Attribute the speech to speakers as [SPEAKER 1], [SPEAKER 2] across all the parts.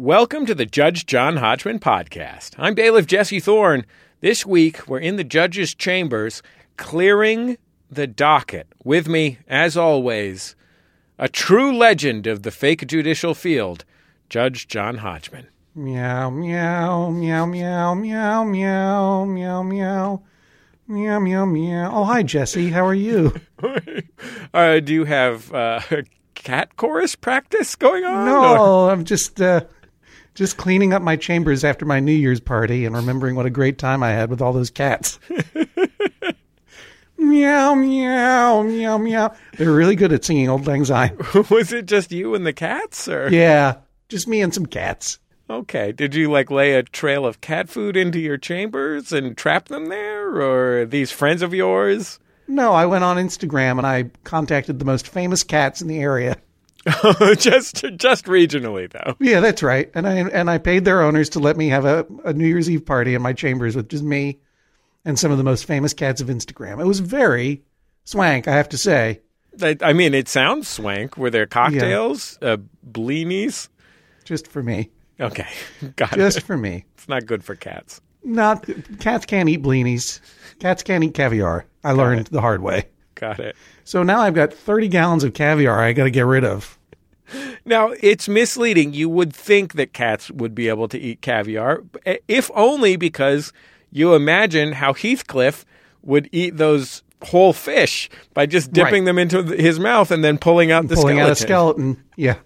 [SPEAKER 1] Welcome to the Judge John Hodgman podcast. I'm bailiff Jesse Thorne. This week, we're in the judge's chambers clearing the docket. With me, as always, a true legend of the fake judicial field, Judge John Hodgman.
[SPEAKER 2] Meow, meow, meow, meow, meow, meow, meow, meow. Meow, meow, meow. Oh, hi, Jesse. How are you?
[SPEAKER 1] uh, do you have uh, cat chorus practice going on? or-
[SPEAKER 2] No, I'm just uh, just cleaning up my chambers after my New Year's party and remembering what a great time I had with all those cats. meow, meow, meow, meow. They're really good at singing Auld Lang Syne.
[SPEAKER 1] Was it just you and the cats? Or
[SPEAKER 2] Yeah, just me and some cats.
[SPEAKER 1] okay, did you like lay a trail of cat food into your chambers and trap them there, or these friends of yours?
[SPEAKER 2] No, I went on Instagram and I contacted the most famous cats in the area.
[SPEAKER 1] just just regionally though.
[SPEAKER 2] Yeah, that's right. And I and I paid their owners to let me have a, a New Year's Eve party in my chambers with just me and some of the most famous cats of Instagram. It was very swank, I have to say.
[SPEAKER 1] I, I mean, it sounds swank. Were there cocktails, uh, blinis?
[SPEAKER 2] Just for me.
[SPEAKER 1] Okay, got it.
[SPEAKER 2] Just
[SPEAKER 1] it.
[SPEAKER 2] for me.
[SPEAKER 1] It's not good for cats.
[SPEAKER 2] Not cats can't eat blinis. Cats can't eat caviar. I learned it. the hard way.
[SPEAKER 1] Got it.
[SPEAKER 2] So now I've got 30 gallons of caviar I got to get rid of.
[SPEAKER 1] Now, it's misleading. You would think that cats would be able to eat caviar, eh, if only because you imagine how Heathcliff would eat those whole fish by just dipping
[SPEAKER 2] Right.
[SPEAKER 1] them into his mouth and then pulling out the
[SPEAKER 2] Pulling
[SPEAKER 1] skeleton.
[SPEAKER 2] out a skeleton. Yeah.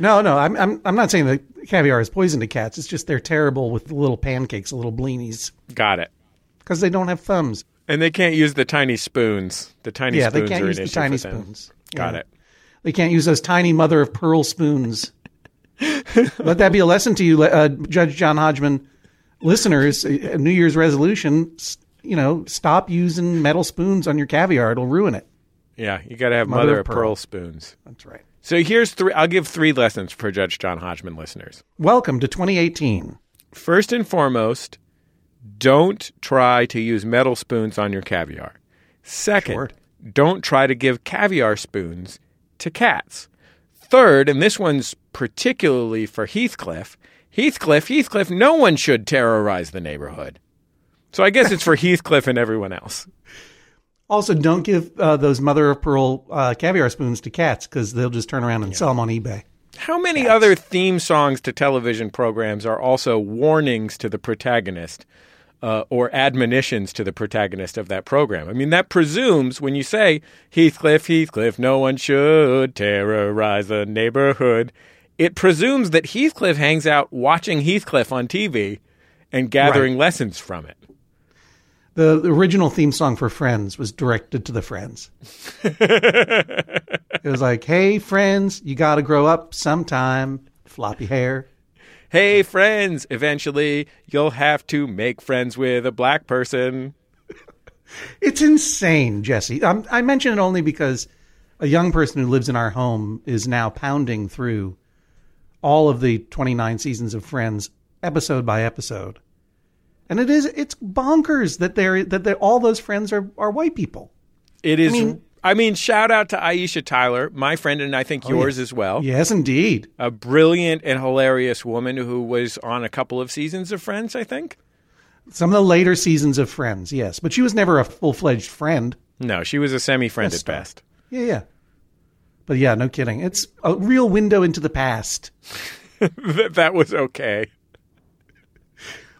[SPEAKER 2] No, no, I'm, I'm I'm not saying that caviar is poison to cats. It's just they're terrible with the little pancakes, the little blinis,
[SPEAKER 1] Got it.
[SPEAKER 2] because they don't have thumbs.
[SPEAKER 1] And they can't use the tiny spoons. The tiny
[SPEAKER 2] Yeah, they
[SPEAKER 1] spoons
[SPEAKER 2] can't
[SPEAKER 1] are
[SPEAKER 2] use
[SPEAKER 1] an
[SPEAKER 2] the
[SPEAKER 1] issue
[SPEAKER 2] tiny spoons.
[SPEAKER 1] Got
[SPEAKER 2] Yeah.
[SPEAKER 1] it.
[SPEAKER 2] They can't use those tiny mother of pearl spoons. Let that be a lesson to you, uh, Judge John Hodgman listeners. A New Year's resolution: you know, stop using metal spoons on your caviar; it'll ruin it.
[SPEAKER 1] Yeah, you got to have
[SPEAKER 2] Mother
[SPEAKER 1] mother,
[SPEAKER 2] of
[SPEAKER 1] of pearl.
[SPEAKER 2] pearl.
[SPEAKER 1] spoons.
[SPEAKER 2] That's right.
[SPEAKER 1] So here's three. I'll give three lessons for Judge John Hodgman listeners.
[SPEAKER 2] Welcome to 2018.
[SPEAKER 1] First and foremost, don't try to use metal spoons on your caviar. Second,
[SPEAKER 2] Sure.
[SPEAKER 1] don't try to give caviar spoons to cats. Third, and this one's particularly for Heathcliff, Heathcliff, Heathcliff, no one should terrorize the neighborhood. So I guess it's for Heathcliff and everyone else.
[SPEAKER 2] Also, don't give uh, those mother of pearl uh, caviar spoons to cats because they'll just turn around and sell them on eBay.
[SPEAKER 1] How many other theme songs to television programs are also warnings to the protagonist uh, or admonitions to the protagonist of that program? I mean, that presumes when you say Heathcliff, Heathcliff, no one should terrorize the neighborhood, it presumes that Heathcliff hangs out watching Heathcliff on TV and gathering lessons from it.
[SPEAKER 2] The, the original theme song for Friends was directed to the friends. it was like, "Hey, friends, you got to grow up sometime." Floppy hair.
[SPEAKER 1] Hey, friends, eventually you'll have to make friends with a black person.
[SPEAKER 2] It's insane, Jesse. Um, I mention it only because a young person who lives in our home is now pounding through all of the 29 seasons of Friends, episode by episode, and it is it's bonkers that they're that they're, all those friends are are white people.
[SPEAKER 1] It is. I mean,
[SPEAKER 2] mean-
[SPEAKER 1] shout out to Aisha Tyler, my friend, and I think oh, yours as well.
[SPEAKER 2] Yes, indeed.
[SPEAKER 1] A brilliant and hilarious woman who was on a couple of seasons of Friends, I think.
[SPEAKER 2] Some of the later seasons of Friends, yes, but she was never a full fledged friend.
[SPEAKER 1] No, she was a semi friend at best.
[SPEAKER 2] Yeah, yeah. But yeah, no kidding. It's a real window into the past.
[SPEAKER 1] that, that was okay.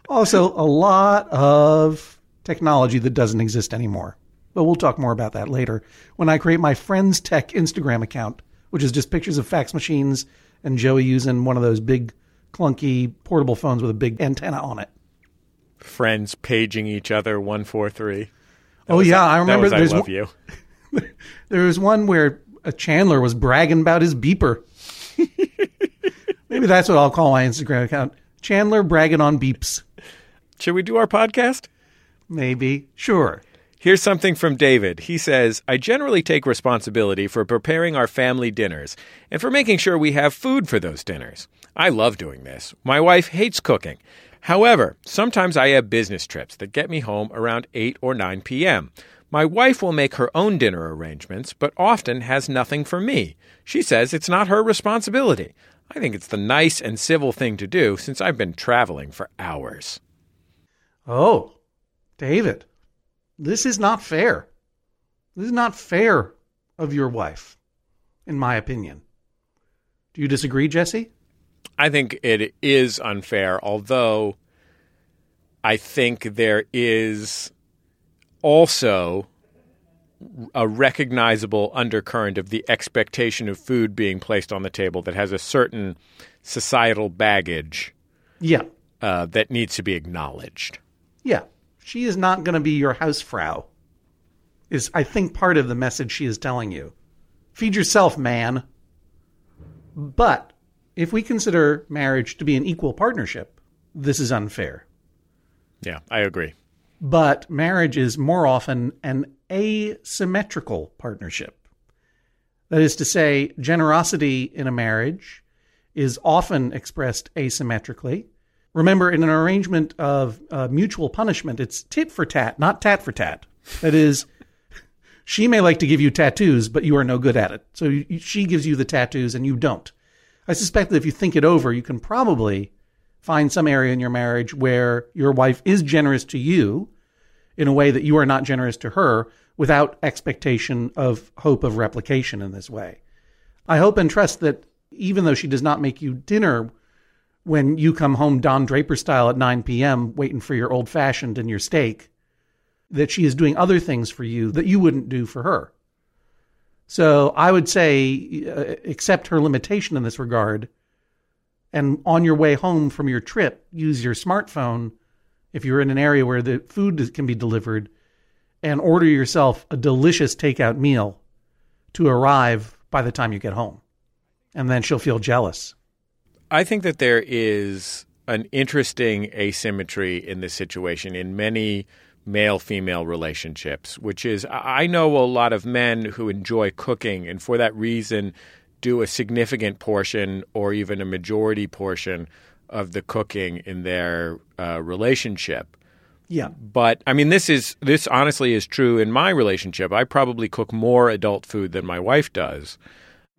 [SPEAKER 2] Also, a lot of technology that doesn't exist anymore. But we'll talk more about that later when I create my Friends Tech Instagram account, which is just pictures of fax machines and Joey using one of those big, clunky portable phones with a big antenna on it.
[SPEAKER 1] Friends paging each other, 143.
[SPEAKER 2] oh, yeah. I
[SPEAKER 1] That
[SPEAKER 2] remember
[SPEAKER 1] was I love
[SPEAKER 2] one,
[SPEAKER 1] you.
[SPEAKER 2] there was one where a Chandler was bragging about his beeper. Maybe that's what I'll call my Instagram account. Chandler bragging on beeps.
[SPEAKER 1] Should we do our podcast?
[SPEAKER 2] Maybe. Sure.
[SPEAKER 1] Here's something from David. He says, I generally take responsibility for preparing our family dinners and for making sure we have food for those dinners. I love doing this. My wife hates cooking. However, sometimes I have business trips that get me home around 8 or 9 p.m. My wife will make her own dinner arrangements, but often has nothing for me. She says it's not her responsibility. I think it's the nice and civil thing to do since I've been traveling for hours.
[SPEAKER 2] Oh, David, this is not fair. This is not fair of your wife, in my opinion. Do you disagree, Jesse?
[SPEAKER 1] I think it is unfair, although I think there is also a recognizable undercurrent of the expectation of food being placed on the table that has a certain societal baggage
[SPEAKER 2] Yeah.
[SPEAKER 1] uh, that needs to be acknowledged.
[SPEAKER 2] Yeah. She is not going to be your hausfrau, is, I think, part of the message she is telling you. Feed yourself, man. But if we consider marriage to be an equal partnership, this is unfair.
[SPEAKER 1] Yeah, I agree.
[SPEAKER 2] But marriage is more often an asymmetrical partnership. That is to say, generosity in a marriage is often expressed asymmetrically. Remember, in an arrangement of uh, mutual punishment, it's tit for tat, not tat for tat. That is, she may like to give you tattoos, but you are no good at it. So you, she gives you the tattoos and you don't. I suspect that if you think it over, you can probably find some area in your marriage where your wife is generous to you in a way that you are not generous to her without expectation of hope of replication in this way. I hope and trust that even though she does not make you dinner when you come home Don Draper style at 9 p.m., waiting for your old fashioned and your steak, that she is doing other things for you that you wouldn't do for her. So I would say uh, accept her limitation in this regard. And on your way home from your trip, use your smartphone if you're in an area where the food can be delivered and order yourself a delicious takeout meal to arrive by the time you get home. And then she'll feel jealous.
[SPEAKER 1] I think that there is an interesting asymmetry in this situation in many male female relationships, which is I know a lot of men who enjoy cooking and for that reason do a significant portion or even a majority portion of the cooking in their uh, relationship.
[SPEAKER 2] Yeah.
[SPEAKER 1] But I mean, this is this honestly is true in my relationship. I probably cook more adult food than my wife does.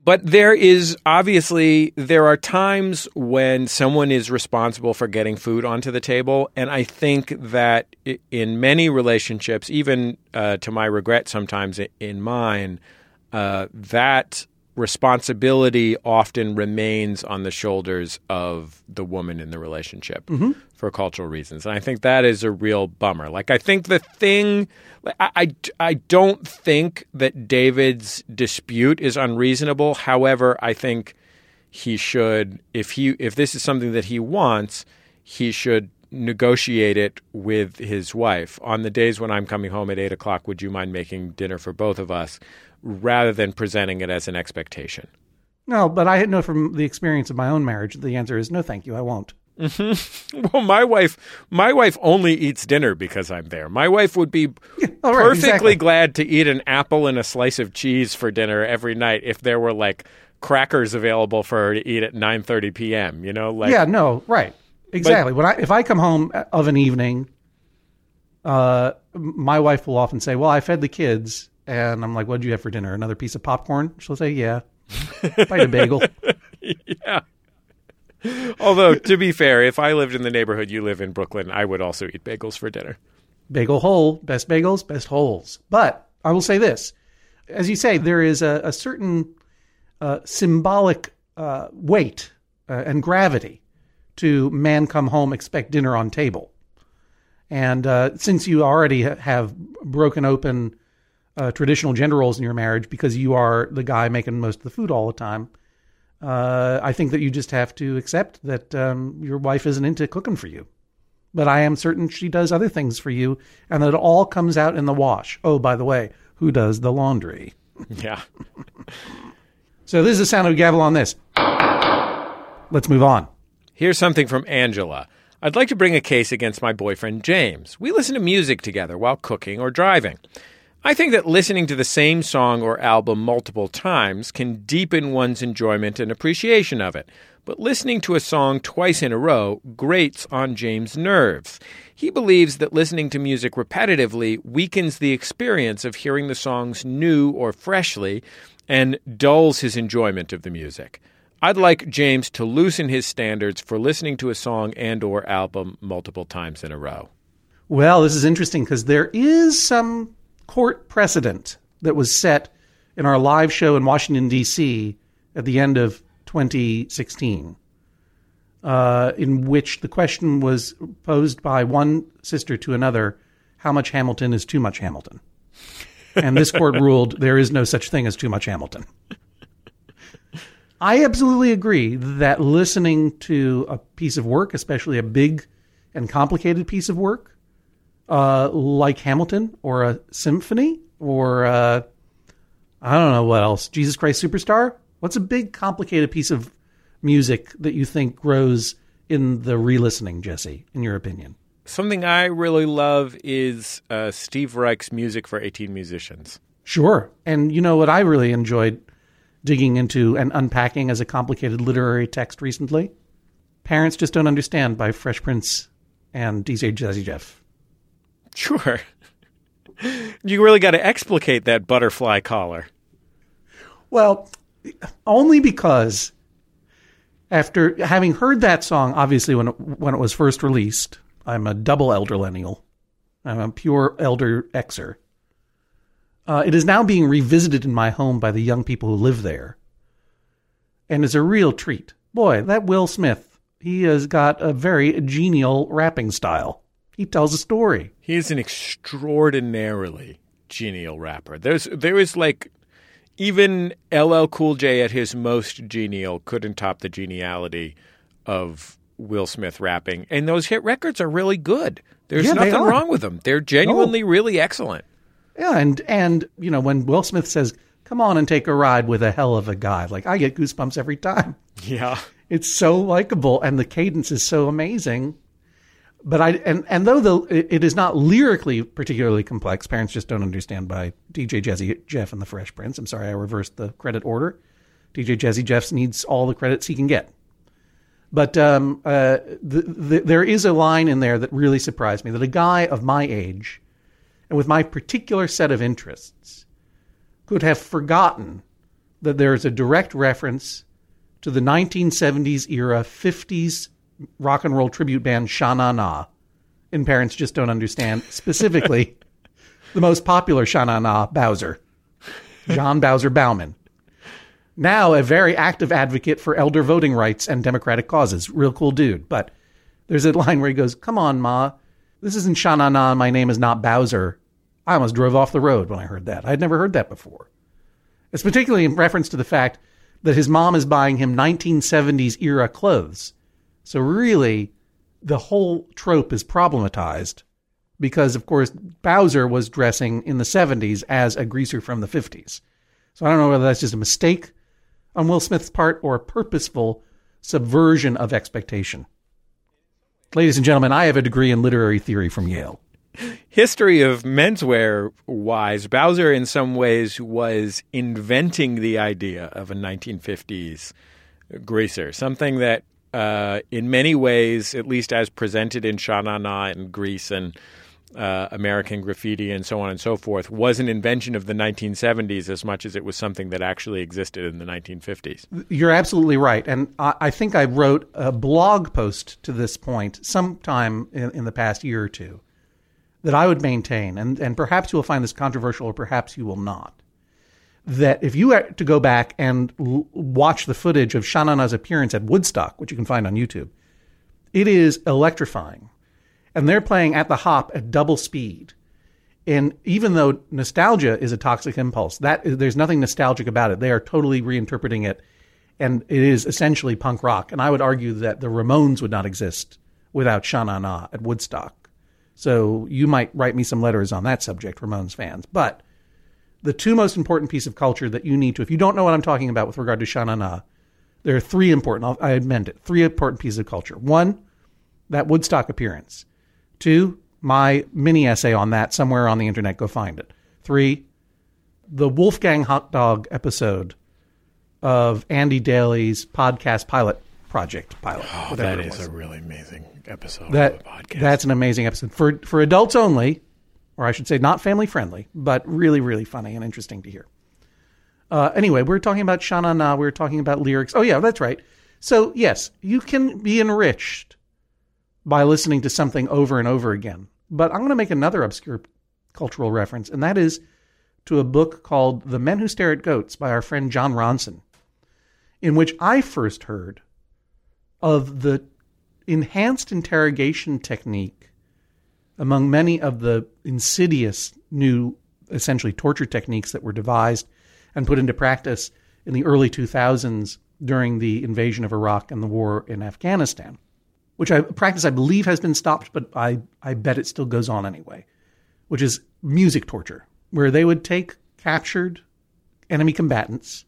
[SPEAKER 1] But there is obviously there are times when someone is responsible for getting food onto the table, and I think that in many relationships, even uh, to my regret, sometimes in mine, uh, that responsibility often remains on the shoulders of the woman in the relationship for cultural reasons. And I think that is a real bummer. Like, I think the thing, I, I, I don't think that David's dispute is unreasonable. However, I think he should, if he, if this is something that he wants, he should negotiate it with his wife on the days when I'm coming home at eight o'clock. Would you mind making dinner for both of us, rather than presenting it as an expectation?
[SPEAKER 2] No, but I know from the experience of my own marriage, that the answer is no, thank you, I won't.
[SPEAKER 1] Well, my wife, my wife only eats dinner because I'm there. My wife would be
[SPEAKER 2] all right,
[SPEAKER 1] perfectly
[SPEAKER 2] exactly.
[SPEAKER 1] glad to eat an apple and a slice of cheese for dinner every night if there were like crackers available for her to eat at 9:30 p.m. You know, like
[SPEAKER 2] yeah, no, right, exactly. when I if I come home of an evening, uh, my wife will often say, "Well, I fed the kids," and I'm like, "What did you have for dinner? Another piece of popcorn?" She'll say, "Yeah, bite a bagel."
[SPEAKER 1] yeah. Although to be fair, if I lived in the neighborhood you live in Brooklyn, I would also eat bagels for dinner.
[SPEAKER 2] bagel hole, best bagels, best holes. But I will say this: as you say, there is a, a certain uh, symbolic uh, weight uh, and gravity to man come home, expect dinner on table. And uh, since you already have broken open uh, traditional gender roles in your marriage because you are the guy making most of the food all the time, uh, I think that you just have to accept that um, your wife isn't into cooking for you. But I am certain she does other things for you, and that it all comes out in the wash. Oh, by the way, who does the laundry?
[SPEAKER 1] Yeah.
[SPEAKER 2] So this is the sound of a gavel on this. Let's move on.
[SPEAKER 1] Here's something from Angela. I'd like to bring a case against my boyfriend James. We listen to music together while cooking or driving. I think that listening to the same song or album multiple times can deepen one's enjoyment and appreciation of it. But listening to a song twice in a row grates on James' nerves. He believes that listening to music repetitively weakens the experience of hearing the songs new or freshly and dulls his enjoyment of the music. I'd like James to loosen his standards for listening to a song and or album multiple times in a row.
[SPEAKER 2] Well, this is interesting because there is some court precedent that was set in our live show in Washington, D.C. at the end of 2016, uh, in which the question was posed by one sister to another how much Hamilton is too much Hamilton? And this court ruled there is no such thing as too much Hamilton. I absolutely agree that listening to a piece of work, especially a big and complicated piece of work, uh, like Hamilton or a symphony or uh, I don't know what else, Jesus Christ Superstar. What's a big complicated piece of music that you think grows in the re-listening, Jesse? In your opinion?
[SPEAKER 1] Something I really love is uh, Steve Reich's music for 18 musicians.
[SPEAKER 2] Sure, and you know what I really enjoyed digging into and unpacking as a complicated literary text recently? Parents Just Don't Understand by Fresh Prince and DJ Jazzy Jeff.
[SPEAKER 1] Sure. you really got to explicate that butterfly collar.
[SPEAKER 2] Well, only because after having heard that song, obviously when it, when it was first released, I'm a double elderlennial. I'm a pure elder Xer. Uh, it is now being revisited in my home by the young people who live there, and is a real treat. Boy, that Will Smith, he has got a very genial rapping style. He tells a story.
[SPEAKER 1] He is an extraordinarily genial rapper. There's there is like even LL Cool J at his most genial couldn't top the geniality of Will Smith rapping. And those hit records are really good. There's
[SPEAKER 2] Yeah,
[SPEAKER 1] nothing wrong with them. They're genuinely oh. really excellent.
[SPEAKER 2] Yeah, and and you know when Will Smith says, "Come on and take a ride with a hell of a guy," like I get goosebumps every time.
[SPEAKER 1] Yeah.
[SPEAKER 2] It's so likable, and the cadence is so amazing. But I and and though the it, is not lyrically particularly complex, parents just don't understand by DJ Jazzy Jeff and the Fresh Prince. I'm sorry, I reversed the credit order. DJ Jazzy Jeff needs all the credits he can get. But um, uh, the, the, there is a line in there that really surprised me that a guy of my age and with my particular set of interests could have forgotten that there is a direct reference to the 1970s era 50s rock and roll tribute band Sha Na Na. And parents just don't understand. Specifically, the most popular Sha Na Na, Bowzer, Jon Bowzer Bauman. Now a very active advocate for elder voting rights and democratic causes. Real cool dude. But there's a line where he goes, Come on, Ma. This isn't Sha Na Na. My name is not Bowzer. I almost drove off the road when I heard that. I had never heard that before. It's particularly in reference to the fact that his mom is buying him 1970s era clothes. So really, the whole trope is problematized because, of course, Bowzer was dressing in the 70s as a greaser from the 50s. So I don't know whether that's just a mistake on Will Smith's part or a purposeful subversion of expectation. Ladies and gentlemen, I have a degree in literary theory from Yale.
[SPEAKER 1] History of menswear wise, Bowzer in some ways was inventing the idea of a 1950s greaser, something that uh, in many ways, at least as presented in Sha Na Na and Grease and uh, American Graffiti and so on and so forth, was an invention of the 1970s as much as it was something that actually existed in the 1950s.
[SPEAKER 2] You're absolutely right. And I, I think I wrote a blog post to this point sometime in, in the past year or two that I would maintain, and, and perhaps you will find this controversial or perhaps you will not, that if you to go back and l- watch the footage of Sha Na Na's appearance at Woodstock, which you can find on YouTube, it is electrifying. And they're playing at the hop at double speed. And even though nostalgia is a toxic impulse, that there's nothing nostalgic about it. They are totally reinterpreting it, and it is essentially punk rock. And I would argue that the Ramones would not exist without Sha Na Na at Woodstock. So you might write me some letters on that subject, Ramones fans. But the two most important piece of culture that you need to, if you don't know what I'm talking about with regard to Sha Na Na, there are three important. I'll, I amend it. Three important pieces of culture. One, that Woodstock appearance. Two, my mini essay on that somewhere on the internet. Go find it. Three, the Wolfgang hot dog episode of Andy Daly's podcast pilot project pilot.
[SPEAKER 1] Oh, that is a really amazing episode
[SPEAKER 2] that
[SPEAKER 1] of the podcast.
[SPEAKER 2] that's an amazing episode for for adults only, or I should say not family friendly, but really really funny and interesting to hear. Uh, anyway, we are talking about Sha Na Na. We were talking about lyrics. Oh, yeah, that's right. So, yes, you can be enriched by listening to something over and over again. But I'm going to make another obscure cultural reference, and that is to a book called The Men Who Stare at Goats by our friend Jon Ronson, in which I first heard of the enhanced interrogation technique among many of the insidious new, essentially torture techniques that were devised and put into practice in the early 2000s during the invasion of Iraq and the war in Afghanistan, which I practice I believe has been stopped, but I, I bet it still goes on anyway, which is music torture, where they would take captured enemy combatants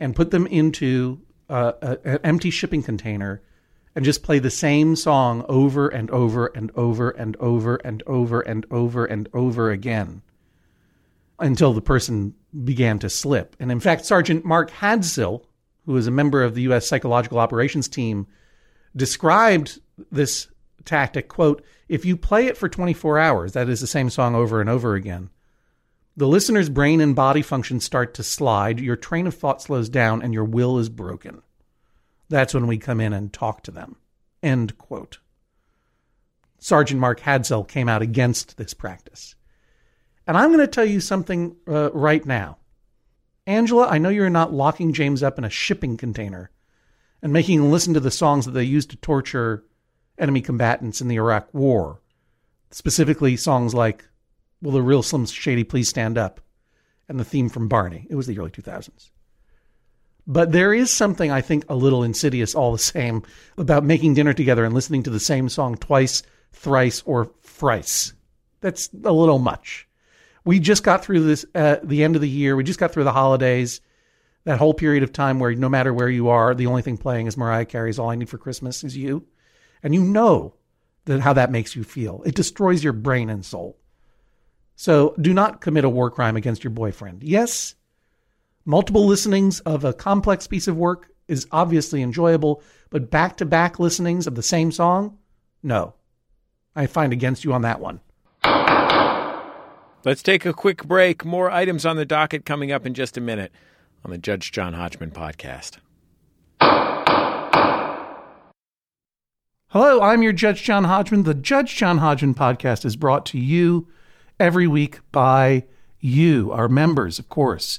[SPEAKER 2] and put them into uh, an empty shipping container and just play the same song over and over and over and over and over and over and over again until the person began to slip. And in fact, Sergeant Mark Hadsell, who is a member of the U.S. Psychological Operations Team, described this tactic quote if you play it for 24 hours that is the same song over and over again the listener's brain and body functions start to slide your train of thought slows down and your will is broken that's when we come in and talk to them. End quote. Sergeant Mark Hadsell came out against this practice. And I'm going to tell you something uh, right now. Angela, I know you're not locking James up in a shipping container and making him listen to the songs that they used to torture enemy combatants in the Iraq War. Specifically, songs like Will the Real Slim Shady Please Stand Up and the theme from Barney. It was the early 2000s. But there is something I think a little insidious all the same about making dinner together and listening to the same song twice, thrice, or thrice. That's a little much. We just got through this uh, the end of the year. We just got through the holidays. That whole period of time where no matter where you are, the only thing playing is Mariah Carey's "All I Need for Christmas Is You," and you know that how that makes you feel. It destroys your brain and soul. So do not commit a war crime against your boyfriend. Yes, Multiple listenings of a complex piece of work is obviously enjoyable, but back to back listenings of the same song? No. I find against you on that one.
[SPEAKER 1] Let's take a quick break. More items on the docket coming up in just a minute on the Judge John Hodgman podcast.
[SPEAKER 2] Hello, I'm your Judge John Hodgman. The Judge John Hodgman podcast is brought to you every week by you, our members, of course.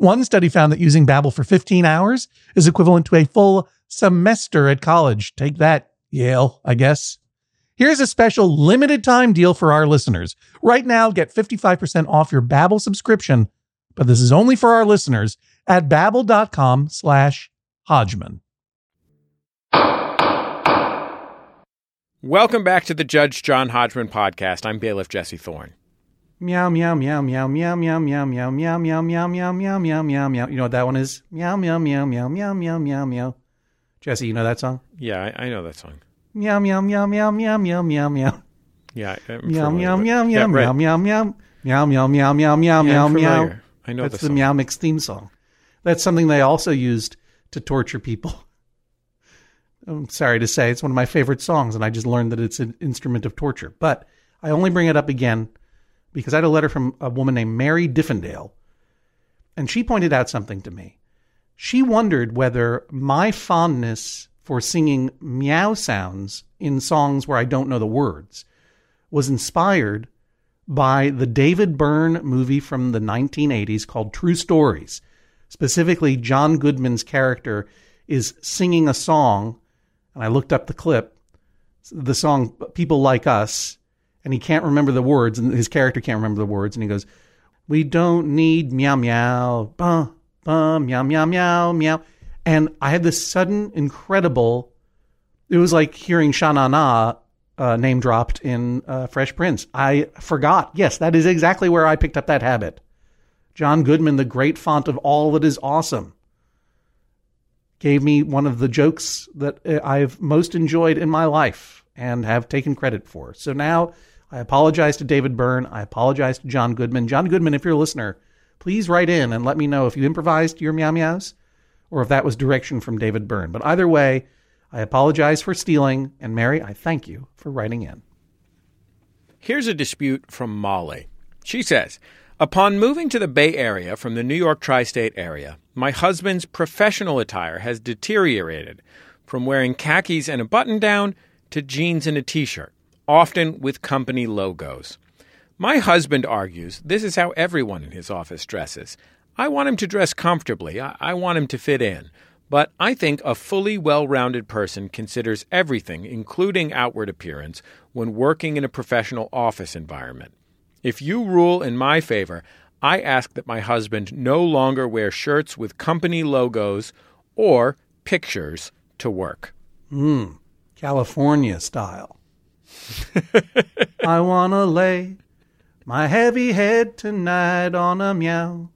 [SPEAKER 2] One study found that using Babbel for 15 hours is equivalent to a full semester at college. Take that, Yale, I guess. Here's a special limited time deal for our listeners. Right now, get 55% off your Babbel subscription, but this is only for our listeners at babbel.com slash Hodgman.
[SPEAKER 1] Welcome back to the Judge John Hodgman podcast. I'm bailiff Jesse Thorne.
[SPEAKER 2] Meow meow meow meow meow meow meow meow meow meow meow meow meow meow meow meow. You know what that one is? Meow meow meow meow meow meow meow meow. Jesse, you know that song?
[SPEAKER 1] Yeah, I, I know that song.
[SPEAKER 2] Meow meow meow meow meow meow meow meow.
[SPEAKER 1] Yeah,
[SPEAKER 2] Meow meow meow meow meow meow meow meow meow meow meow meow meow.
[SPEAKER 1] I know
[SPEAKER 2] That's
[SPEAKER 1] the.
[SPEAKER 2] Meow Mix theme song. That's something they also used to torture people. I'm sorry to say, it's one of my favorite songs, and I just learned that it's an instrument of torture. But I only bring it up again because I had a letter from a woman named Mary Diffendale, and she pointed out something to me. She wondered whether my fondness for singing meow sounds in songs where I don't know the words was inspired by the David Byrne movie from the 1980s called True Stories. Specifically, John Goodman's character is singing a song, and I looked up the clip, the song People Like Us, and he can't remember the words, and his character can't remember the words, and he goes, We don't need meow meow, bah, bah, meow meow meow meow. And I had this sudden, incredible, it was like hearing Sha Na Na uh, name dropped in uh, Fresh Prince. I forgot. Yes, that is exactly where I picked up that habit. John Goodman, the great font of all that is awesome, gave me one of the jokes that uh, I've most enjoyed in my life and have taken credit for. So now I apologize to David Byrne. I apologize to John Goodman. John Goodman, if you're a listener, please write in and let me know if you improvised your meow meows or if that was direction from David Byrne. But either way, I apologize for stealing. And Mary, I thank you for writing in.
[SPEAKER 1] Here's a dispute from Molly. She says, Upon moving to the Bay Area from the New York tri state area, my husband's professional attire has deteriorated from wearing khakis and a button down to jeans and a t shirt, often with company logos. My husband argues this is how everyone in his office dresses. I want him to dress comfortably, I, I want him to fit in. But I think a fully well rounded person considers everything, including outward appearance, when working in a professional office environment. If you rule in my favor, I ask that my husband no longer wear shirts with company logos or pictures to work. Hmm.
[SPEAKER 2] California style. I want to lay my heavy head tonight on a meow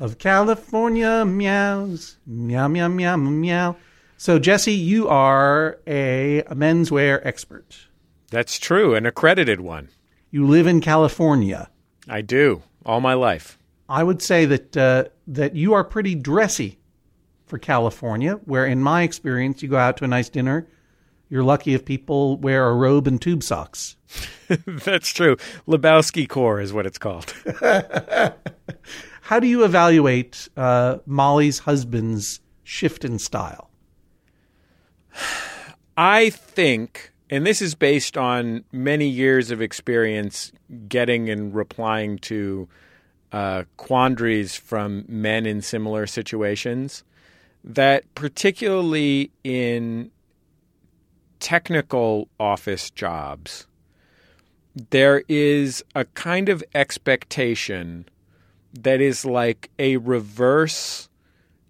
[SPEAKER 2] of California meows. Meow, meow, meow, meow. So, Jesse, you are a menswear expert.
[SPEAKER 1] That's true, an accredited one.
[SPEAKER 2] You live in California.
[SPEAKER 1] I do, all my life.
[SPEAKER 2] I would say that uh, that you are pretty dressy for California, where in my experience, you go out to a nice dinner, you're lucky if people wear a robe and tube socks.
[SPEAKER 1] That's true. Lebowski core is what it's called.
[SPEAKER 2] How do you evaluate uh, Molly's husband's shift in style?
[SPEAKER 1] I think, and this is based on many years of experience getting and replying to uh, quandaries from men in similar situations, that particularly in technical office jobs, there is a kind of expectation that is like a reverse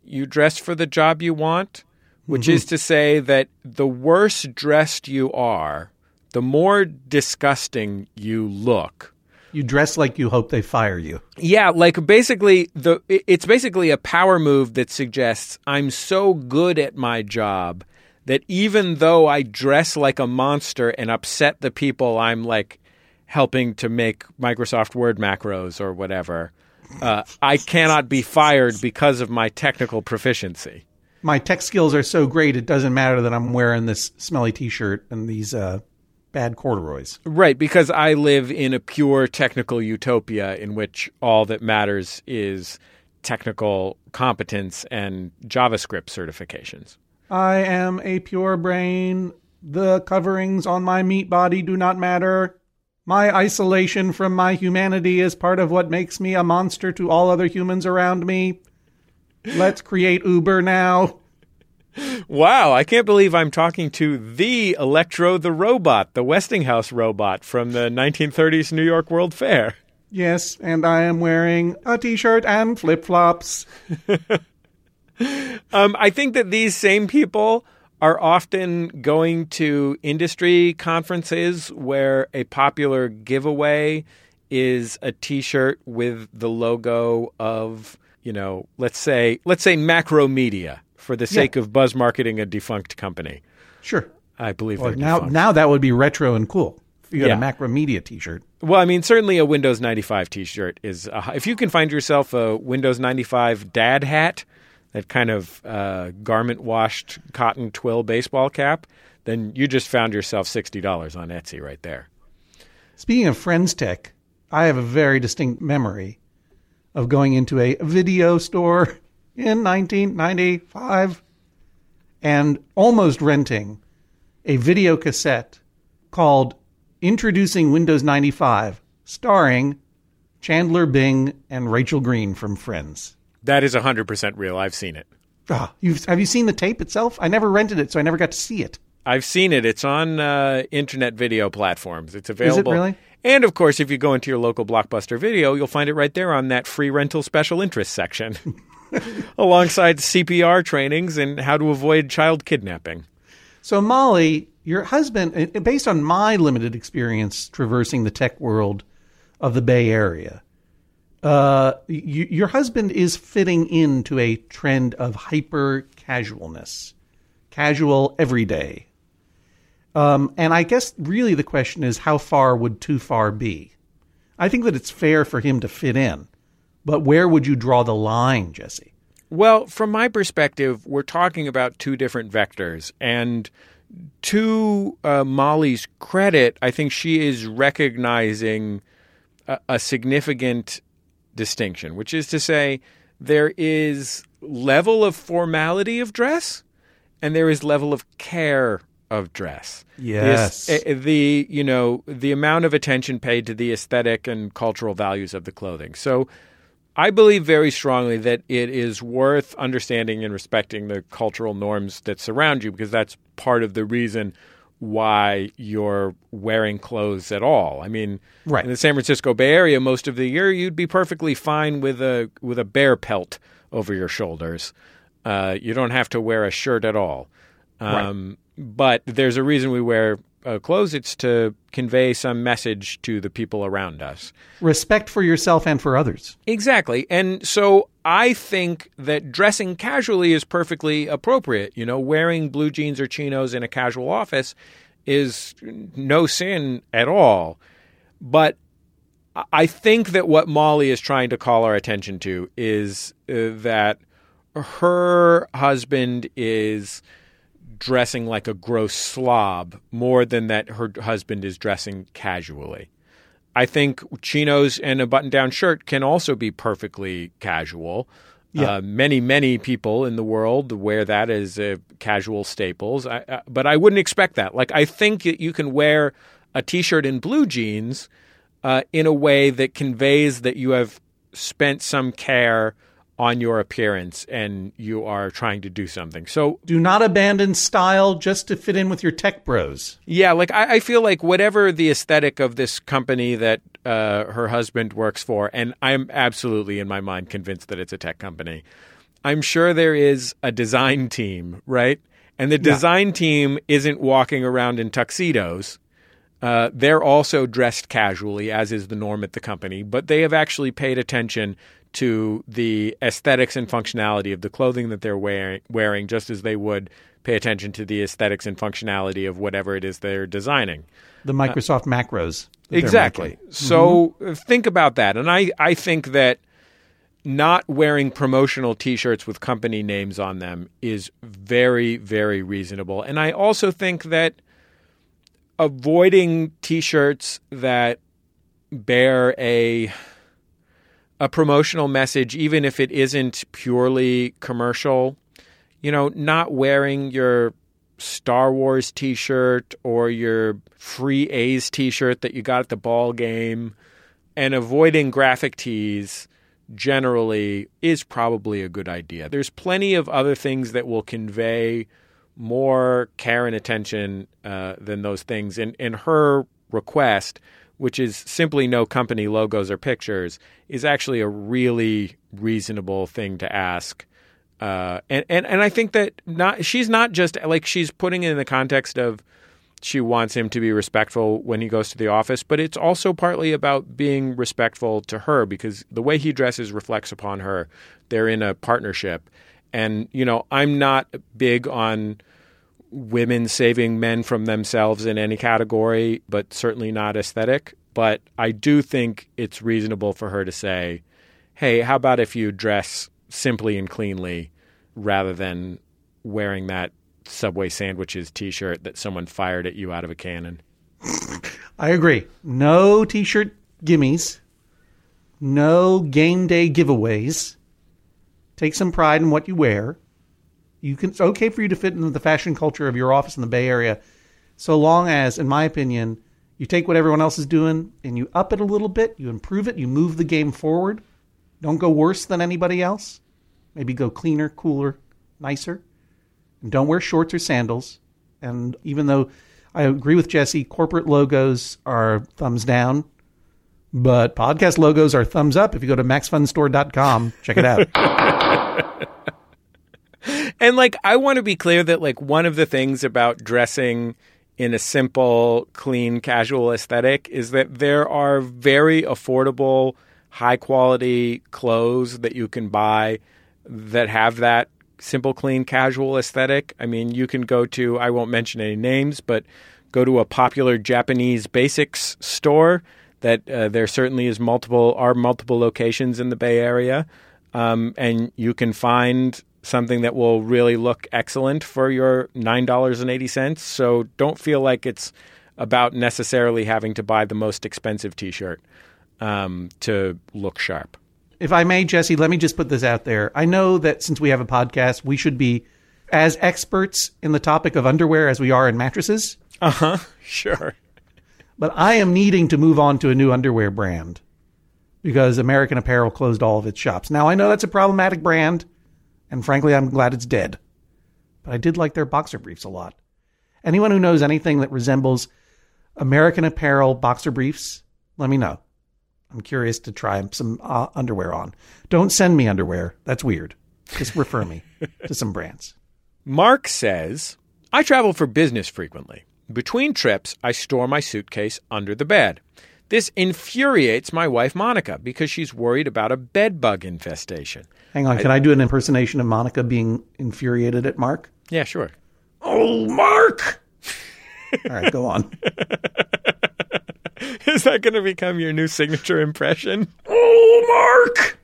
[SPEAKER 1] you dress for the job you want, which mm-hmm. is to say that the worse dressed you are, the more disgusting you look.
[SPEAKER 2] You dress like you hope they fire you.
[SPEAKER 1] Yeah, like basically the it's basically a power move that suggests I'm so good at my job that even though I dress like a monster and upset the people I'm like helping to make Microsoft Word macros or whatever, uh, I cannot be fired because of my technical proficiency.
[SPEAKER 2] My tech skills are so great, it doesn't matter that I'm wearing this smelly T-shirt and these uh, bad corduroys.
[SPEAKER 1] Right, because I live in a pure technical utopia in which all that matters is technical competence and JavaScript certifications.
[SPEAKER 2] I am a pure brain. The coverings on my meat body do not matter. My isolation from my humanity is part of what makes me a monster to all other humans around me. Let's create Uber now.
[SPEAKER 1] Wow, I can't believe I'm talking to the Elektro the Robot, the Westinghouse robot from the 1930s New York World Fair.
[SPEAKER 2] Yes, and I am wearing a t shirt and flip flops.
[SPEAKER 1] um, I think that these same people are often going to industry conferences where a popular giveaway is a t-shirt with the logo of, you know, let's say let's say Macromedia for the sake yeah. of buzz marketing a defunct company.
[SPEAKER 2] Sure.
[SPEAKER 1] I believe
[SPEAKER 2] well, now
[SPEAKER 1] defunct.
[SPEAKER 2] now that would be retro and cool. If you had yeah. a Macromedia t-shirt.
[SPEAKER 1] Well, I mean, certainly a Windows 95 t-shirt is a, if you can find yourself a Windows 95 dad hat, that kind of uh, garment washed cotton twill baseball cap, then you just found yourself $60 on Etsy right there.
[SPEAKER 2] Speaking of Friends Tech, I have a very distinct memory of going into a video store in 1995 and almost renting a video cassette called Introducing Windows 95, starring Chandler Bing and Rachel Green from Friends.
[SPEAKER 1] That is 100% real. I've seen it.
[SPEAKER 2] Oh, have you seen the tape itself? I never rented it, so I never got to see it.
[SPEAKER 1] I've seen it. It's on uh, internet video platforms. It's available.
[SPEAKER 2] Is it really?
[SPEAKER 1] And of course, if you go into your local Blockbuster video, you'll find it right there on that free rental special interest section, alongside CPR trainings and how to avoid child kidnapping.
[SPEAKER 2] So, Molly, your husband, based on my limited experience traversing the tech world of the Bay Area, uh, you, your husband is fitting into a trend of hyper casualness, casual everyday. Um, and I guess really the question is how far would too far be? I think that it's fair for him to fit in, but where would you draw the line, Jesse?
[SPEAKER 1] Well, from my perspective, we're talking about two different vectors. And to uh, Molly's credit, I think she is recognizing a, a significant distinction, which is to say, there is level of formality of dress and there is level of care of dress.
[SPEAKER 2] Yes.
[SPEAKER 1] The, the, you know the amount of attention paid to the aesthetic and cultural values of the clothing. So I believe very strongly that it is worth understanding and respecting the cultural norms that surround you because that's part of the reason why you're wearing clothes at all. I mean,
[SPEAKER 2] right.
[SPEAKER 1] in the San Francisco Bay Area, most of the year you'd be perfectly fine with a with a bear pelt over your shoulders. Uh, you don't have to wear a shirt at all. Um, right. But there's a reason we wear uh, clothes. It's to convey some message to the people around us.
[SPEAKER 2] Respect for yourself and for others.
[SPEAKER 1] Exactly. And so I think that dressing casually is perfectly appropriate. You know, wearing blue jeans or chinos in a casual office is no sin at all. But I think that what Molly is trying to call our attention to is uh, that her husband is dressing like a gross slob more than that her husband is dressing casually. I think chinos and a button down shirt can also be perfectly casual. Yeah. Uh, many, many people in the world wear that as uh, casual staples, I, uh, but I wouldn't expect that. Like, I think that you can wear a t shirt and blue jeans uh, in a way that conveys that you have spent some care on your appearance and you are trying to do something. So
[SPEAKER 2] do not abandon style just to fit in with your tech bros.
[SPEAKER 1] Yeah, like I, I feel like whatever the aesthetic of this company that uh, her husband works for, and I'm absolutely in my mind convinced that it's a tech company. I'm sure there is a design team, right? And the design yeah. team isn't walking around in tuxedos. Uh, they're also dressed casually, as is the norm at the company, but they have actually paid attention to the aesthetics and functionality of the clothing that they're wearing, wearing just as they would pay attention to the aesthetics and functionality of whatever it is they're designing.
[SPEAKER 2] The Microsoft macros.
[SPEAKER 1] Exactly. So uh, think about that. And I, I think that not wearing promotional t shirts with company names on them is very, very reasonable. And I also think that avoiding t shirts that bear a a promotional message, even if it isn't purely commercial, you know, not wearing your Star Wars t shirt or your free A's t shirt that you got at the ball game and avoiding graphic tees generally is probably a good idea. There's plenty of other things that will convey more care and attention uh, than those things. And, in her request, which is simply no company logos or pictures, is actually a really reasonable thing to ask. Uh, and, and and I think that not she's not just like she's putting it in the context of she wants him to be respectful when he goes to the office, but it's also partly about being respectful to her because the way he dresses reflects upon her. They're in a partnership. And, you know, I'm not big on women saving men from themselves in any category, but certainly not aesthetic. But I do think it's reasonable for her to say, hey, how about if you dress simply and cleanly rather than wearing that Subway sandwiches t shirt that someone fired at you out of a cannon?
[SPEAKER 2] I agree. No t-shirt gimmies. No game day giveaways. Take some pride in what you wear. You can it's okay for you to fit into the fashion culture of your office in the Bay Area, so long as, in my opinion, you take what everyone else is doing and you up it a little bit, you improve it, you move the game forward. Don't go worse than anybody else. Maybe go cleaner, cooler, nicer. And don't wear shorts or sandals. And even though I agree with Jesse, corporate logos are thumbs down, but podcast logos are thumbs up. If you go to maxfunstore.com, check it out.
[SPEAKER 1] And like, I want to be clear that like one of the things about dressing in a simple, clean, casual aesthetic is that there are very affordable, high quality clothes that you can buy that have that simple, clean, casual aesthetic. I mean, you can go to, I won't mention any names, but go to a popular Japanese basics store that uh, there certainly is multiple, are multiple locations in the Bay Area. Um, and you can find something that will really look excellent for your $9.80. So don't feel like it's about necessarily having to buy the most expensive t shirt um, to look sharp.
[SPEAKER 2] if I may, Jesse, let me just put this out there. I know that since we have a podcast, we should be as experts in the topic of underwear as we are in mattresses.
[SPEAKER 1] Uh huh. Sure.
[SPEAKER 2] But I am needing to move on to a new underwear brand because American Apparel closed all of its shops. Now, I know that's a problematic brand, and frankly, I'm glad it's dead. But I did like their boxer briefs a lot. Anyone who knows anything that resembles American Apparel boxer briefs, let me know. I'm curious to try some uh, underwear on. Don't send me underwear. That's weird. Just refer me to some brands.
[SPEAKER 1] Mark says, I travel for business frequently. Between trips, I store my suitcase under the bed. This infuriates my wife, Monica, because she's worried about a bed bug infestation.
[SPEAKER 2] Hang on, can I do an impersonation of Monica being infuriated at Mark?
[SPEAKER 1] Yeah, sure.
[SPEAKER 2] Oh, Mark! All right, go on.
[SPEAKER 1] Is that going to become your new signature impression?
[SPEAKER 2] Oh, Mark!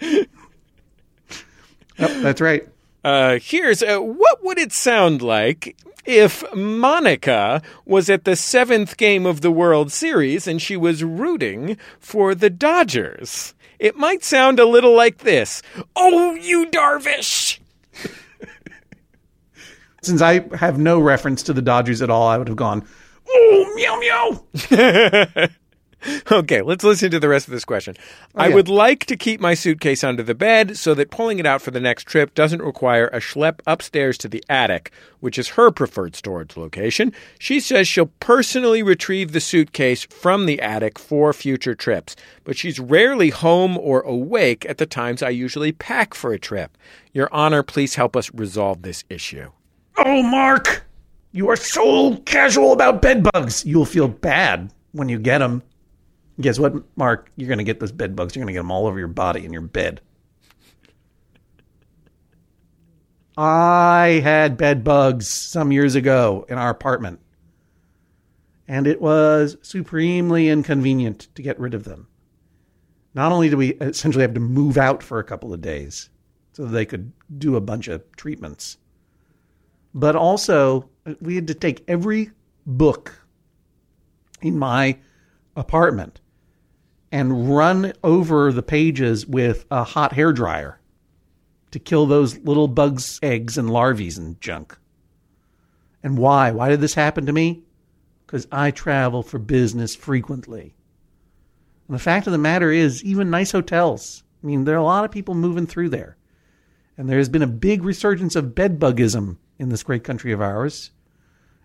[SPEAKER 2] Yep, that's right.
[SPEAKER 1] Uh, here's uh, what would it sound like if Monica was at the seventh game of the World Series and she was rooting for the Dodgers? It might sound a little like this Oh, you Darvish!
[SPEAKER 2] Since I have no reference to the Dodgers at all, I would have gone, oh, meow, meow.
[SPEAKER 1] Okay, let's listen to the rest of this question. Oh, I
[SPEAKER 2] yeah.
[SPEAKER 1] would like to keep my suitcase under the bed so that pulling it out for the next trip doesn't require a schlep upstairs to the attic, which is her preferred storage location. She says she'll personally retrieve the suitcase from the attic for future trips, but she's rarely home or awake at the times I usually pack for a trip. Your Honor, please help us resolve this issue.
[SPEAKER 2] Oh, Mark! You are so casual about bed bugs. You'll feel bad when you get them. Guess what, Mark? You're going to get those bed bugs. You're going to get them all over your body and your bed. I had bed bugs some years ago in our apartment, and it was supremely inconvenient to get rid of them. Not only do we essentially have to move out for a couple of days so they could do a bunch of treatments, but also uh, we had to take every book in my apartment and run over the pages with a hot hair dryer to kill those little bugs, eggs, and larvae and junk. And why? Why did this happen to me? Because I travel for business frequently. And the fact of the matter is, even nice hotels, I mean, there are a lot of people moving through there. And there has been a big resurgence of bedbugism in this great country of ours.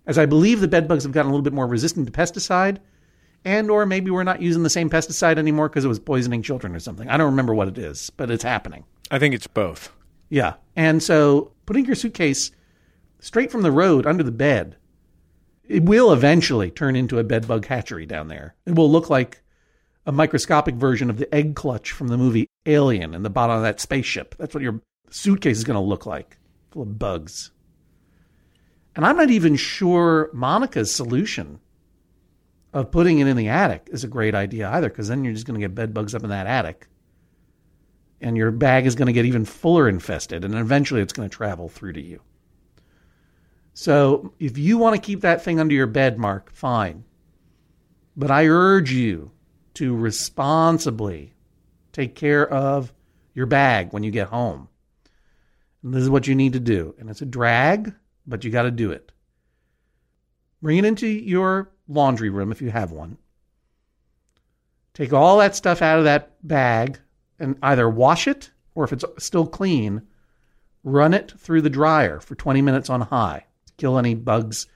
[SPEAKER 2] As I believe the bedbugs have gotten a little bit more resistant to pesticide, and or maybe we're not using the same pesticide anymore because it was poisoning children or something. I don't remember what it is, but it's happening.
[SPEAKER 1] I think it's both.
[SPEAKER 2] Yeah. And so putting your suitcase straight from the road under the bed, it will eventually turn into a bedbug hatchery down there. It will look like a microscopic version of the egg clutch from the movie Alien in the bottom of that spaceship. That's what your suitcase is going to look like, full of bugs. And I'm not even sure Monica's solution of putting it in the attic is a great idea either, because then you're just going to get bed bugs up in that attic. And your bag is going to get even fuller infested, and eventually it's going to travel through to you. So if you want to keep that thing under your bed, Mark, fine. But I urge you to responsibly take care of your bag when you get home. And this is what you need to do. And it's a drag, but you got to do it. Bring it into your laundry room if you have one. Take all that stuff out of that bag and either wash it or if it's still clean, run it through the dryer for 20 minutes on high to kill any bugs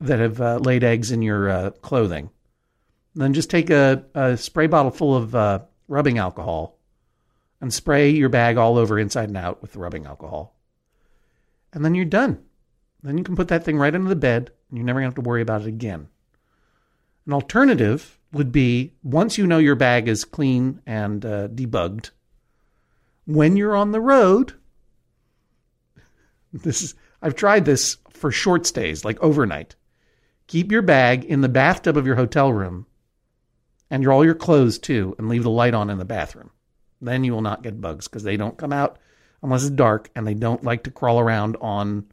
[SPEAKER 2] that have uh, laid eggs in your uh, clothing. And then just take a, a, spray bottle full of uh, rubbing alcohol and spray your bag all over inside and out with the rubbing alcohol. And then you're done. Then you can put that thing right under the bed and you're never going to have to worry about it again. An alternative would be once you know your bag is clean and uh, debugged, when you're on the road, this is I've tried this for short stays, like overnight. Keep your bag in the bathtub of your hotel room and your, all your clothes too, and leave the light on in the bathroom. Then you will not get bugs because they don't come out unless it's dark and they don't like to crawl around on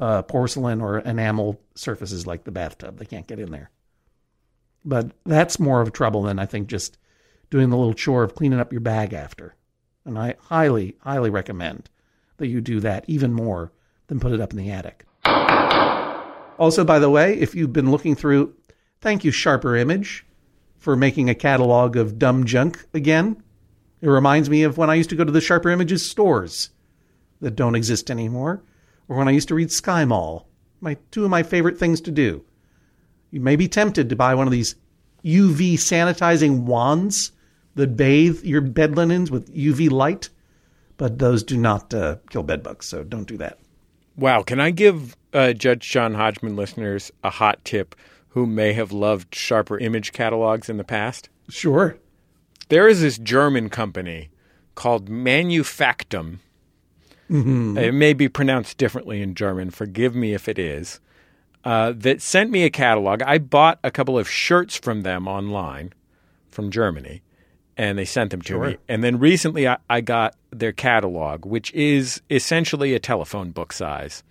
[SPEAKER 2] uh, porcelain or enamel surfaces like the bathtub. They can't get in there. But that's more of a trouble than I think just doing the little chore of cleaning up your bag after. And I highly, highly recommend that you do that even more than put it up in the attic. Also, by the way, if you've been looking through, thank you, Sharper Image, for making a catalog of dumb junk again. It reminds me of when I used to go to the Sharper Images stores that don't exist anymore, or when I used to read Sky Mall. My two of my favorite things to do. You may be tempted to buy one of these UV sanitizing wands that bathe your bed linens with UV light, but those do not uh, kill bedbugs, so don't do that.
[SPEAKER 1] Wow. Can I give uh, Judge John Hodgman listeners a hot tip who may have loved sharper image catalogs in the past?
[SPEAKER 2] Sure.
[SPEAKER 1] There is this German company called Manufactum. Mm-hmm. It may be pronounced differently in German. Forgive me if it is. Uh, that sent me a catalog. I bought a couple of shirts from them online from Germany, and they sent them to
[SPEAKER 2] Sure.
[SPEAKER 1] me. And then recently, I, I got their catalog, which is essentially a telephone book size,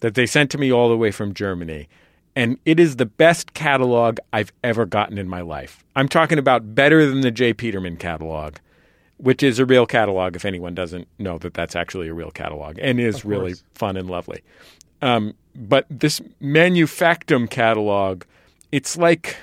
[SPEAKER 1] that they sent to me all the way from Germany. And it is the best catalog I've ever gotten in my life. I'm talking about better than the J. Peterman catalog, which is a real catalog if anyone doesn't know that that's actually a real catalog and is really fun and lovely. Um, but this Manufactum catalog, it's like,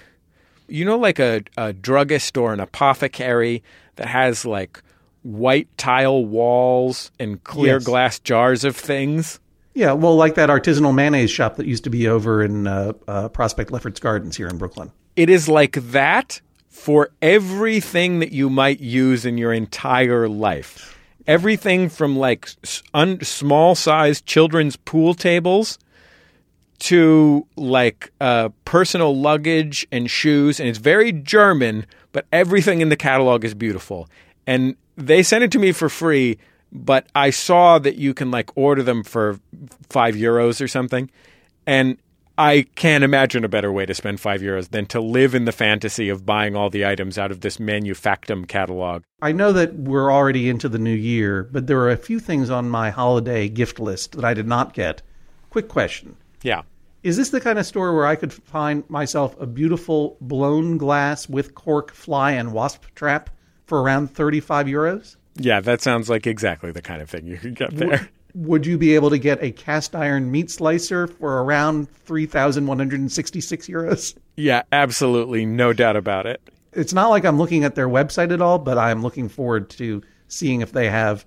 [SPEAKER 1] you know, like a, a druggist or an apothecary that has like white tile walls and clear
[SPEAKER 2] Yes.
[SPEAKER 1] glass jars of things.
[SPEAKER 2] Yeah, well, like that artisanal mayonnaise shop that used to be over in uh, uh, Prospect Lefferts Gardens here in Brooklyn.
[SPEAKER 1] It is like that for everything that you might use in your entire life. Everything from like un- small sized children's pool tables to like uh, personal luggage and shoes. And it's very German, but everything in the catalog is beautiful. And they sent it to me for free. but I saw that you can like order them for five euros or something, and I can't imagine a better way to spend five euros than to live in the fantasy of buying all the items out of this manufactum catalog.
[SPEAKER 2] I know that we're already into the new year, but there are a few things on my holiday gift list that I did not get. Quick question.
[SPEAKER 1] Yeah.
[SPEAKER 2] Is this the kind of store where I could find myself a beautiful blown glass with cork fly and wasp trap for around 35 euros?
[SPEAKER 1] Yeah, that sounds like exactly the kind of thing you could get there.
[SPEAKER 2] Would you be able to get a cast iron meat slicer for around 3,166 euros?
[SPEAKER 1] Yeah, absolutely. No doubt about it.
[SPEAKER 2] It's not like I'm looking at their website at all, but I'm looking forward to seeing if they have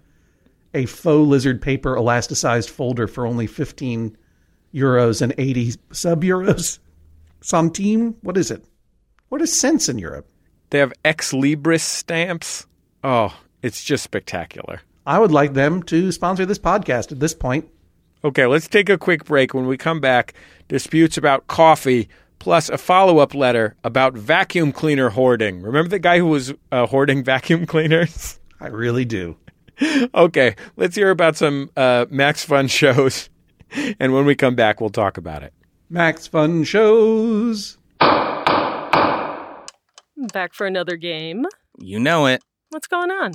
[SPEAKER 2] a faux lizard paper elasticized folder for only 15 euros and 80 sub euros. Centime? What is it? What is cents in Europe?
[SPEAKER 1] They have ex libris stamps. Oh, it's just spectacular.
[SPEAKER 2] I would like them to sponsor this podcast at this point.
[SPEAKER 1] Okay, let's take a quick break. When we come back, disputes about coffee, plus a follow up letter about vacuum cleaner hoarding. Remember the guy who was uh, hoarding vacuum cleaners?
[SPEAKER 2] I really do.
[SPEAKER 1] okay, let's hear about some uh, Max Fun shows. And when we come back, we'll talk about it.
[SPEAKER 2] Max Fun shows.
[SPEAKER 3] Back for another game.
[SPEAKER 4] You know it.
[SPEAKER 3] What's going on?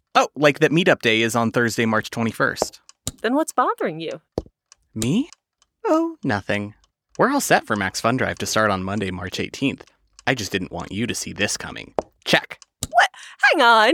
[SPEAKER 4] Oh, like that meetup day is on Thursday, March 21st.
[SPEAKER 3] Then what's bothering you?
[SPEAKER 4] Me? Oh, nothing. We're all set for Max Fun Drive to start on Monday, March 18th. I just didn't want you to see this coming. Check. What?
[SPEAKER 3] Hang on!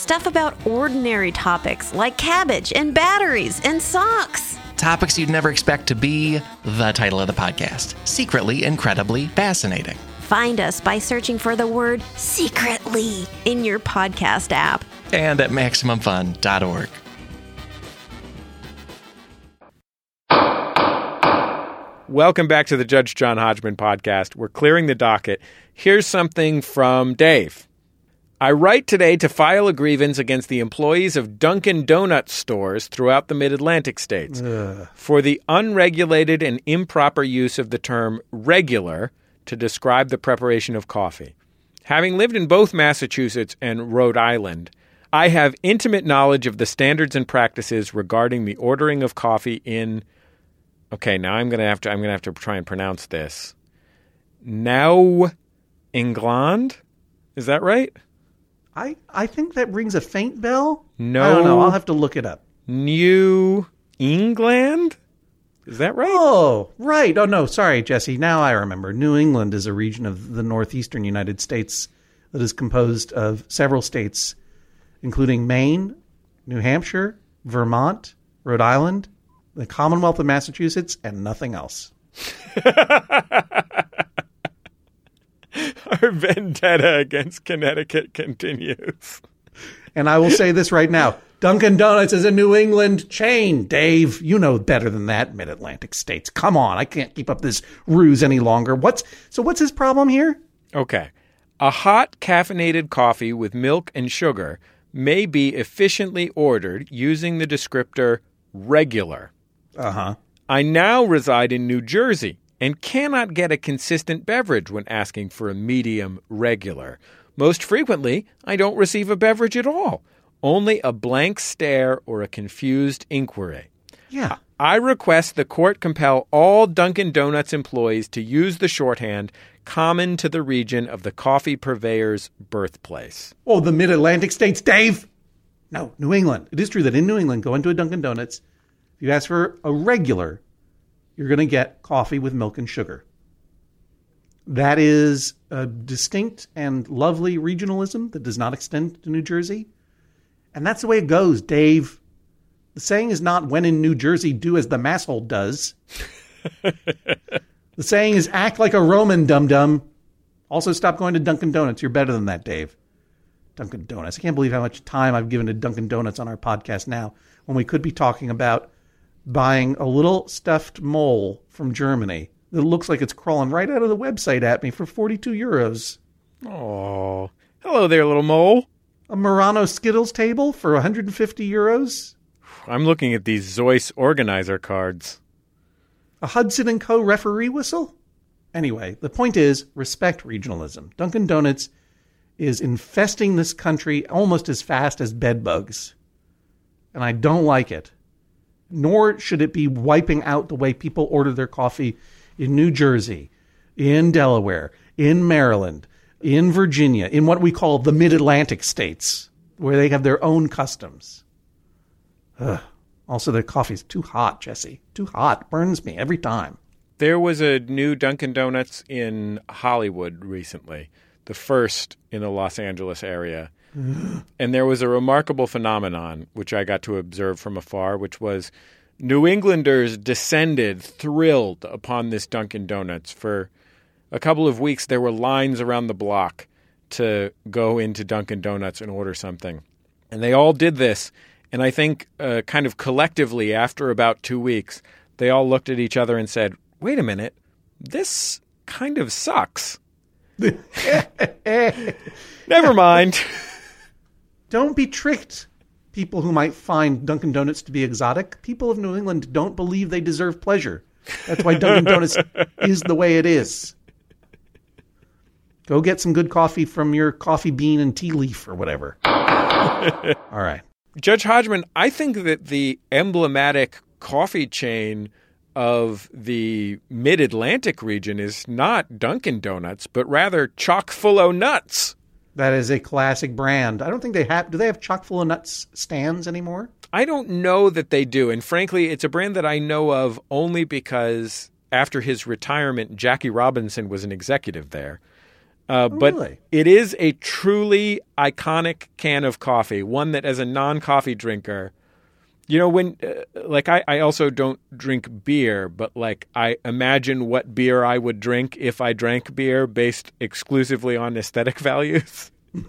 [SPEAKER 5] Stuff about ordinary topics like cabbage and batteries and socks.
[SPEAKER 6] Topics you'd never expect to be the title of the podcast Secretly Incredibly Fascinating.
[SPEAKER 5] Find us by searching for the word secretly in your podcast app.
[SPEAKER 6] And at MaximumFun.org.
[SPEAKER 1] Welcome back to the Judge John Hodgman podcast. We're clearing the docket. Here's something from Dave. I write today to file a grievance against the employees of Dunkin' Donuts stores throughout the mid Atlantic states for the unregulated and improper use of the term regular to describe the preparation of coffee. Having lived in both Massachusetts and Rhode Island, I have intimate knowledge of the standards and practices regarding the ordering of coffee in Okay, now I'm gonna have to I'm gonna have to try and pronounce this. Now England? Is that right?
[SPEAKER 2] I, I think that rings a faint bell.
[SPEAKER 1] No.
[SPEAKER 2] I don't know. I'll have to look it up.
[SPEAKER 1] New England? Is that right?
[SPEAKER 2] Oh, right. Oh, no. Sorry, Jesse. Now I remember. New England is a region of the northeastern United States that is composed of several states, including Maine, New Hampshire, Vermont, Rhode Island, the Commonwealth of Massachusetts, and nothing else.
[SPEAKER 1] Our vendetta against Connecticut continues.
[SPEAKER 2] And I will say this right now Dunkin' Donuts is a New England chain. Dave, you know better than that, Mid Atlantic states. Come on, I can't keep up this ruse any longer. What's so? What's his problem here?
[SPEAKER 1] Okay. A hot caffeinated coffee with milk and sugar may be efficiently ordered using the descriptor regular.
[SPEAKER 2] Uh huh.
[SPEAKER 1] I now reside in New Jersey and cannot get a consistent beverage when asking for a medium regular. Most frequently, I don't receive a beverage at all, only a blank stare or a confused inquiry.
[SPEAKER 2] Yeah.
[SPEAKER 1] I request the court compel all Dunkin' Donuts employees to use the shorthand common to the region of the coffee purveyor's birthplace.
[SPEAKER 2] Oh, the Mid Atlantic states, Dave. No, New England. It is true that in New England, go into a Dunkin' Donuts. If you ask for a regular, you're going to get coffee with milk and sugar. That is a distinct and lovely regionalism that does not extend to New Jersey. And that's the way it goes, Dave. The saying is not when in New Jersey, do as the masshole does. the saying is act like a Roman dum dum. Also, stop going to Dunkin' Donuts. You're better than that, Dave. Dunkin' Donuts. I can't believe how much time I've given to Dunkin' Donuts on our podcast now when we could be talking about buying a little stuffed mole from Germany that looks like it's crawling right out of the website at me for 42 euros.
[SPEAKER 1] Oh, hello there, little mole.
[SPEAKER 2] A Murano Skittles table for 150 euros.
[SPEAKER 1] I'm looking at these Zeus organizer cards.
[SPEAKER 2] A Hudson and Co. referee whistle. Anyway, the point is respect regionalism. Dunkin' Donuts is infesting this country almost as fast as bedbugs. And I don't like it. Nor should it be wiping out the way people order their coffee in New Jersey, in Delaware, in Maryland, in Virginia, in what we call the mid Atlantic states, where they have their own customs. Ugh. Also, their coffee's too hot, Jesse. Too hot. Burns me every time.
[SPEAKER 1] There was a new Dunkin' Donuts in Hollywood recently, the first in the Los Angeles area. and there was a remarkable phenomenon which I got to observe from afar, which was New Englanders descended thrilled upon this Dunkin' Donuts. For a couple of weeks, there were lines around the block to go into Dunkin' Donuts and order something. And they all did this. And I think, uh, kind of collectively, after about two weeks, they all looked at each other and said, wait a minute, this kind of sucks. Never mind.
[SPEAKER 2] Don't be tricked. People who might find Dunkin' Donuts to be exotic, people of New England don't believe they deserve pleasure. That's why Dunkin' Donuts is the way it is. Go get some good coffee from your coffee bean and tea leaf or whatever. All right.
[SPEAKER 1] Judge Hodgman, I think that the emblematic coffee chain of the mid Atlantic region is not Dunkin' Donuts, but rather chock full o' nuts.
[SPEAKER 2] That is a classic brand. I don't think they have. Do they have chock full of nuts stands anymore?
[SPEAKER 1] I don't know that they do. And frankly, it's a brand that I know of only because after his retirement, Jackie Robinson was an executive there. Uh, but
[SPEAKER 2] really?
[SPEAKER 1] it is a truly iconic can of coffee, one that as a non coffee drinker, you know, when, uh, like, I, I also don't drink beer, but like, I imagine what beer I would drink if I drank beer based exclusively on aesthetic values.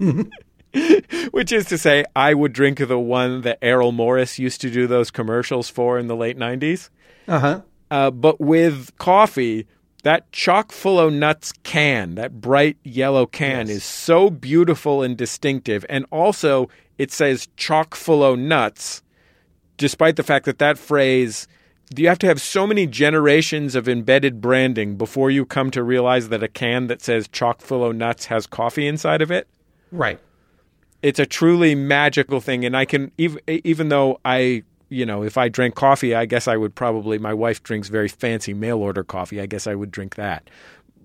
[SPEAKER 1] Which is to say, I would drink the one that Errol Morris used to do those commercials for in the late 90s.
[SPEAKER 2] Uh-huh.
[SPEAKER 1] Uh, but with coffee, that chock full of nuts can, that bright yellow can,
[SPEAKER 2] Yes.
[SPEAKER 1] is so beautiful and distinctive. And also, it says chock full of nuts, despite the fact that that phrase, you have to have so many generations of embedded branding before you come to realize that a can that says chock full of nuts has coffee inside of it.
[SPEAKER 2] Right.
[SPEAKER 1] it's a truly magical thing and i can even even though i you know if i drank coffee i guess i would probably my wife drinks very fancy mail order coffee i guess i would drink that.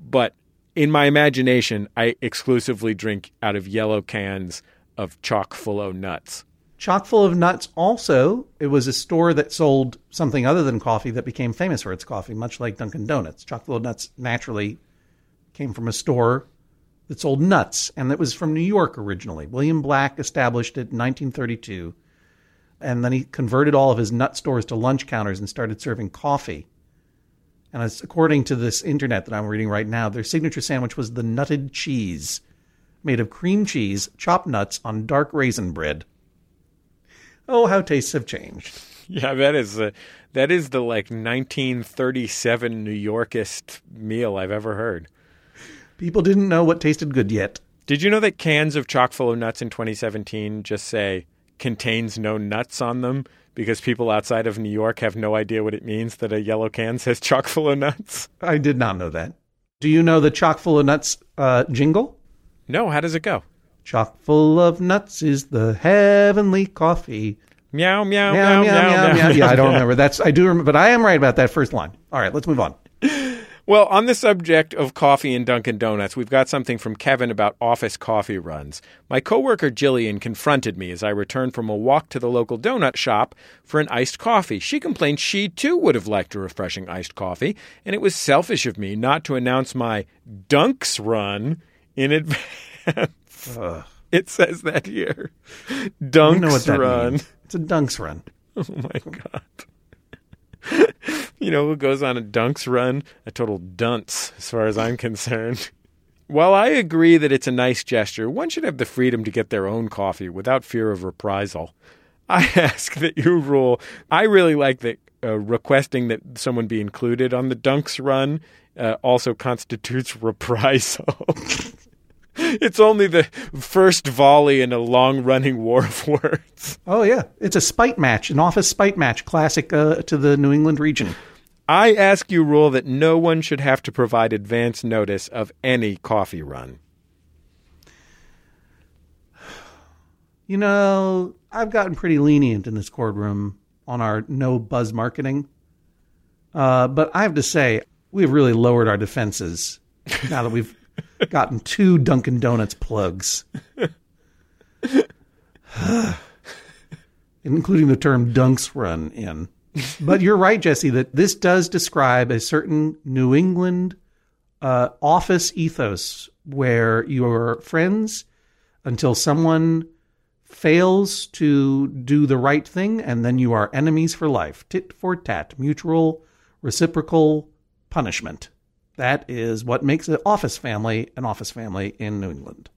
[SPEAKER 1] But in my imagination i exclusively drink out of yellow cans of chock full of nuts
[SPEAKER 2] Chock full of nuts. Also, it was a store that sold something other than coffee that became famous for its coffee, much like Dunkin' Donuts. Chock full of nuts naturally came from a store that sold nuts, and it was from New York originally. William Black established it in 1932, and then he converted all of his nut stores to lunch counters and started serving coffee. And as according to this internet that I'm reading right now, their signature sandwich was the nutted cheese, made of cream cheese, chopped nuts on dark raisin bread. Oh, how tastes have changed.
[SPEAKER 1] yeah that is uh, that is the like 1937 new Yorkist meal i've ever heard
[SPEAKER 2] People didn't know what tasted good yet.
[SPEAKER 1] Did you know that cans of chock full of nuts in 2017 just say contains no nuts on them because people outside of New York have no idea what it means that a yellow can says chock full of nuts?
[SPEAKER 2] I did not know that. Do you know the chock full of nuts uh, jingle?
[SPEAKER 1] No, how does it go?
[SPEAKER 2] Chock full of nuts is the heavenly coffee.
[SPEAKER 1] Meow meow
[SPEAKER 2] Meow,
[SPEAKER 1] meow
[SPEAKER 2] meow, meow, meow. Yeah, I don't remember. That's I do remember, but I am right about that first line. All right, let's move on.
[SPEAKER 1] Well, on the subject of coffee and Dunkin' Donuts, we've got something from Kevin about office coffee runs. My coworker Jillian confronted me as I returned from a walk to the local donut shop for an iced coffee. She complained she too would have liked a refreshing iced coffee, and it was selfish of me not to announce my Dunks run in advance. It says that here. Dunks
[SPEAKER 2] You know what that
[SPEAKER 1] run.
[SPEAKER 2] means. It's a dunks run.
[SPEAKER 1] Oh my god. you know who goes on a dunks run? A total dunce, as far as I'm concerned. While I agree that it's a nice gesture, one should have the freedom to get their own coffee without fear of reprisal. I ask that you rule. I really like that uh, requesting that someone be included on the dunks run uh, also constitutes reprisal. It's only the first volley in a long running war of words.
[SPEAKER 2] Oh yeah, it's a spite match, an office spite match, classic uh, to the New England region.
[SPEAKER 1] I ask you, rule that no one should have to provide advance notice of any coffee run.
[SPEAKER 2] You know, I've gotten pretty lenient in this courtroom on our no buzz marketing, uh, but I have to say we've really lowered our defenses now that we've gotten two Dunkin' Donuts plugs, including the term "dunks run" in. But you're right, Jesse, that this does describe a certain New England uh, office ethos where your friends until someone fails to do the right thing, and then you are enemies for life. Tit for tat, mutual, reciprocal punishment. That is what makes an office family an office family in New England.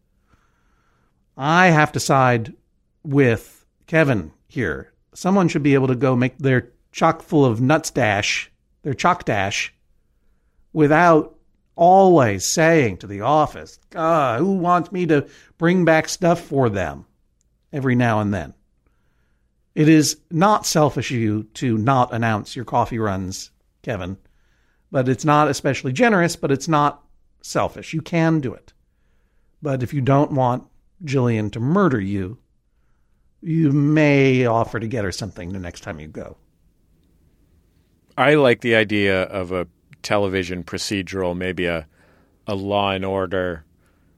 [SPEAKER 2] I have to side with Kevin here. Someone should be able to go make their chock full of nuts dash, their chalk dash, without always saying to the office, God, who wants me to bring back stuff for them every now and then? It is not selfish of you to not announce your coffee runs, Kevin, but it's not especially generous, but it's not selfish. You can do it. But if you don't want Jillian to murder you, you may offer to get her something the next time you go.
[SPEAKER 1] I like the idea of a television procedural, maybe a a law and order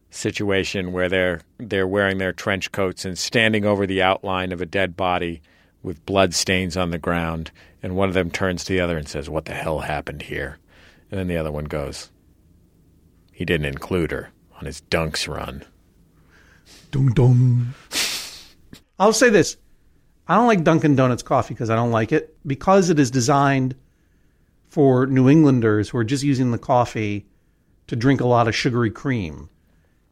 [SPEAKER 1] situation where they're they're wearing their trench coats and standing over the outline of a dead body with blood stains on the ground, and one of them turns to the other and says, "What the hell happened here?" And then the other one goes, "He didn't include her on his dunks run."
[SPEAKER 2] Dum dum. I'll say this. I don't like Dunkin' Donuts coffee because I don't like it. Because it is designed for New Englanders who are just using the coffee to drink a lot of sugary cream.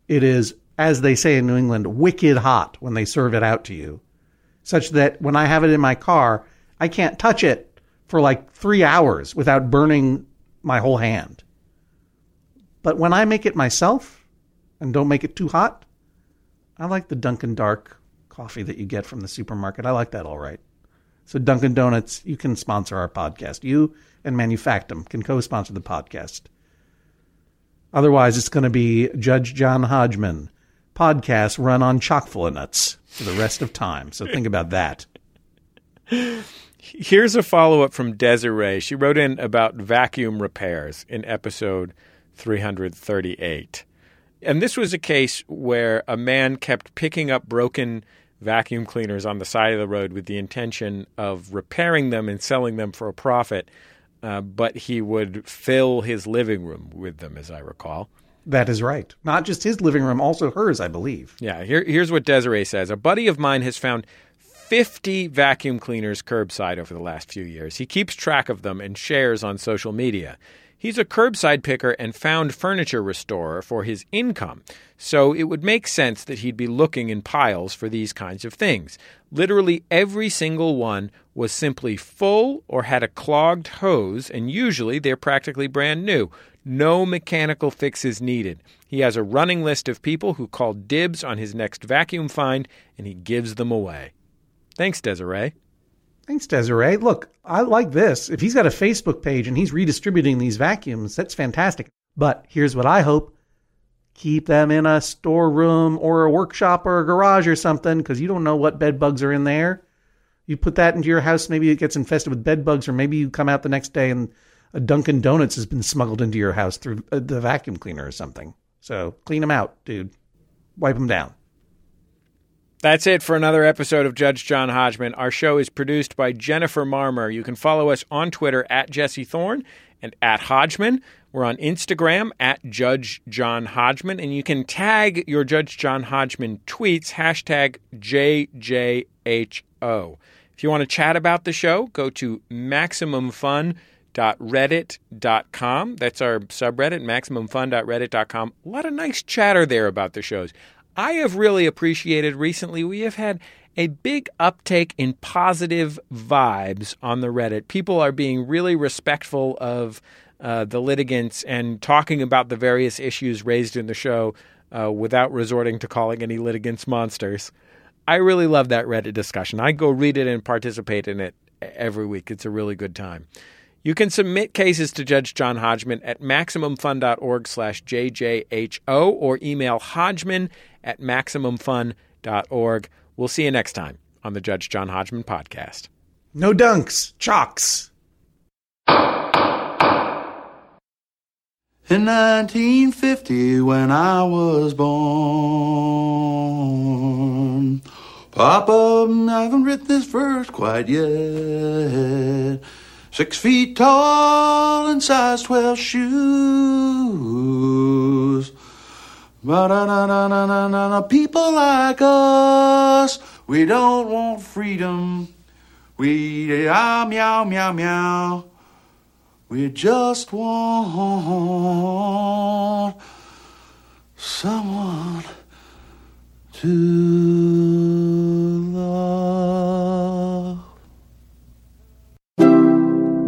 [SPEAKER 2] It is, as they say in New England, wicked hot when they serve it out to you. Such that when I have it in my car, I can't touch it for like three hours without burning my whole hand. But when I make it myself and don't make it too hot, I like the Dunkin' Dark coffee that you get from the supermarket. I like that all right. So Dunkin' Donuts, you can sponsor our podcast. You and Manufactum can co-sponsor the podcast. Otherwise, it's going to be Judge John Hodgman podcast run on chock full of nuts for the rest of time. So think about that.
[SPEAKER 1] Here's a follow up from Desiree. She wrote in about vacuum repairs in episode 338. And this was a case where a man kept picking up broken vacuum cleaners on the side of the road with the intention of repairing them and selling them for a profit. Uh, but he would fill his living room with them, as I recall.
[SPEAKER 2] That is right. Not just his living room, also hers, I believe.
[SPEAKER 1] Yeah, here, here's what Desiree says. A buddy of mine has found 50 vacuum cleaners curbside over the last few years. He keeps track of them and shares on social media. He's a curbside picker and found furniture restorer for his income, so it would make sense that he'd be looking in piles for these kinds of things. Literally every single one was simply full or had a clogged hose, and usually they're practically brand new. No mechanical fixes needed. He has a running list of people who call dibs on his next vacuum find, and he gives them away. Thanks, Desiree.
[SPEAKER 2] Thanks, Desiree. Look, I like this. If he's got a Facebook page and he's redistributing these vacuums, that's fantastic. But here's what I hope keep them in a storeroom or a workshop or a garage or something because you don't know what bed bugs are in there. You put that into your house, maybe it gets infested with bed bugs, or maybe you come out the next day and a Dunkin' Donuts has been smuggled into your house through uh, the vacuum cleaner or something. So clean them out, dude. Wipe them down.
[SPEAKER 1] That's it for another episode of Judge John Hodgman. Our show is produced by Jennifer Marmer. You can follow us on Twitter at Jesse Thorne and at Hodgman. We're on Instagram at Judge John Hodgman, and you can tag your Judge John Hodgman tweets hashtag JJHO. If you want to chat about the show, go to maximumfun.reddit.com. That's our subreddit, maximumfun.reddit.com. A lot of nice chatter there about the shows. I have really appreciated recently, we have had a big uptake in positive vibes on the Reddit. People are being really respectful of uh, the litigants and talking about the various issues raised in the show uh, without resorting to calling any litigants monsters. I really love that Reddit discussion. I go read it and participate in it every week. It's a really good time. You can submit cases to Judge John Hodgman at MaximumFun.org slash JJHO or email Hodgman at MaximumFun.org. We'll see you next time on the Judge John Hodgman podcast.
[SPEAKER 2] No dunks, chalks.
[SPEAKER 7] In 1950, when I was born, Papa, I haven't written this verse quite yet. Six feet tall and size 12 shoes. People like us, we don't want freedom. We, ah, meow, meow, meow. We just want someone to love.